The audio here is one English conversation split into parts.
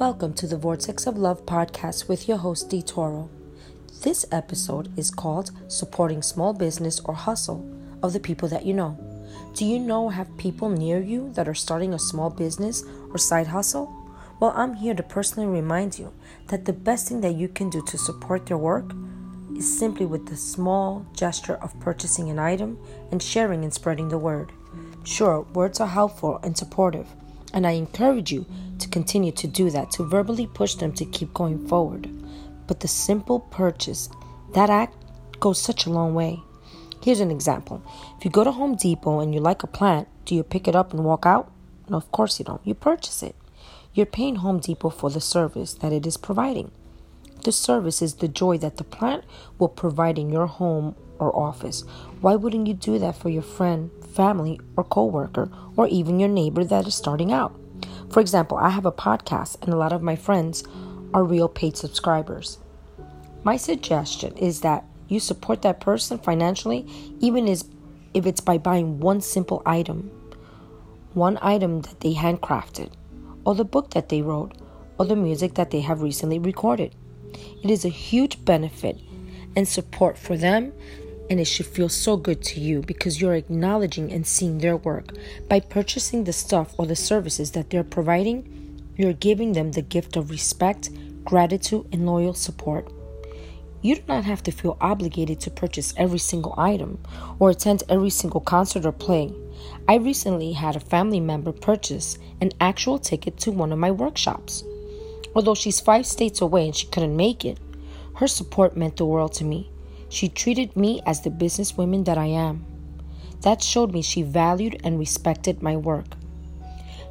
Welcome to the Vortex of Love podcast with your host, D. Toro. This episode is called Supporting Small Business or Hustle of the People That You Know. Do you know have people near you that are starting a small business or side hustle? Well, I'm here to personally remind you that the best thing that you can do to support their work is simply with the small gesture of purchasing an item and sharing and spreading the word. Sure, words are helpful and supportive, and I encourage you to continue to do that, to verbally push them to keep going forward. But the simple purchase, that act goes such a long way. Here's an example. If you go to Home Depot and you like a plant, do you pick it up and walk out? No, of course you don't. You purchase it. You're paying Home Depot for the service that it is providing. The service is the joy that the plant will provide in your home or office. Why wouldn't you do that for your friend, family, or coworker, or even your neighbor that is starting out? For example, I have a podcast, and a lot of my friends are real paid subscribers. My suggestion is that you support that person financially, even if it's by buying one simple item, one item that they handcrafted, or the book that they wrote, or the music that they have recently recorded. It is a huge benefit and support for them, and it should feel so good to you because you're acknowledging and seeing their work. By purchasing the stuff or the services that they're providing, you're giving them the gift of respect, gratitude, and loyal support. You do not have to feel obligated to purchase every single item or attend every single concert or play. I recently had a family member purchase an actual ticket to one of my workshops. Although she's five states away and she couldn't make it, her support meant the world to me. She treated me as the businesswoman that I am. That showed me she valued and respected my work.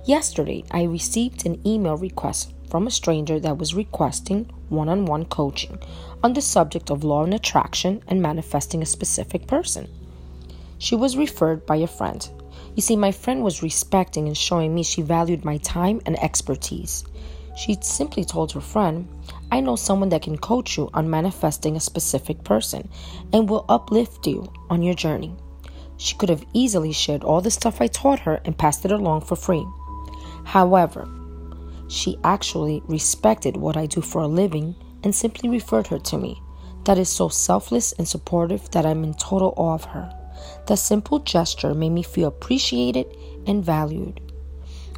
Yesterday, I received an email request from a stranger that was requesting one on one coaching on the subject of law and attraction and manifesting a specific person. She was referred by a friend. You see, my friend was respecting and showing me she valued my time and expertise. She simply told her friend, I know someone that can coach you on manifesting a specific person and will uplift you on your journey. She could have easily shared all the stuff I taught her and passed it along for free. However, she actually respected what I do for a living and simply referred her to me. That is so selfless and supportive that I'm in total awe of her. The simple gesture made me feel appreciated and valued.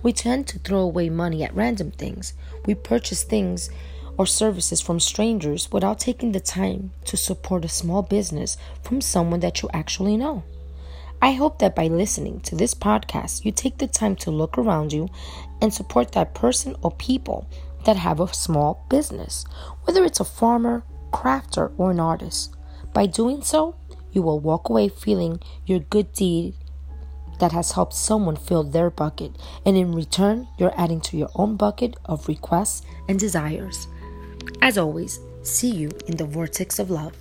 We tend to throw away money at random things. We purchase things or services from strangers without taking the time to support a small business from someone that you actually know. I hope that by listening to this podcast, you take the time to look around you and support that person or people that have a small business, whether it's a farmer, crafter, or an artist. By doing so, you will walk away feeling your good deed that has helped someone fill their bucket, and in return, you're adding to your own bucket of requests and desires. As always, see you in the vortex of love.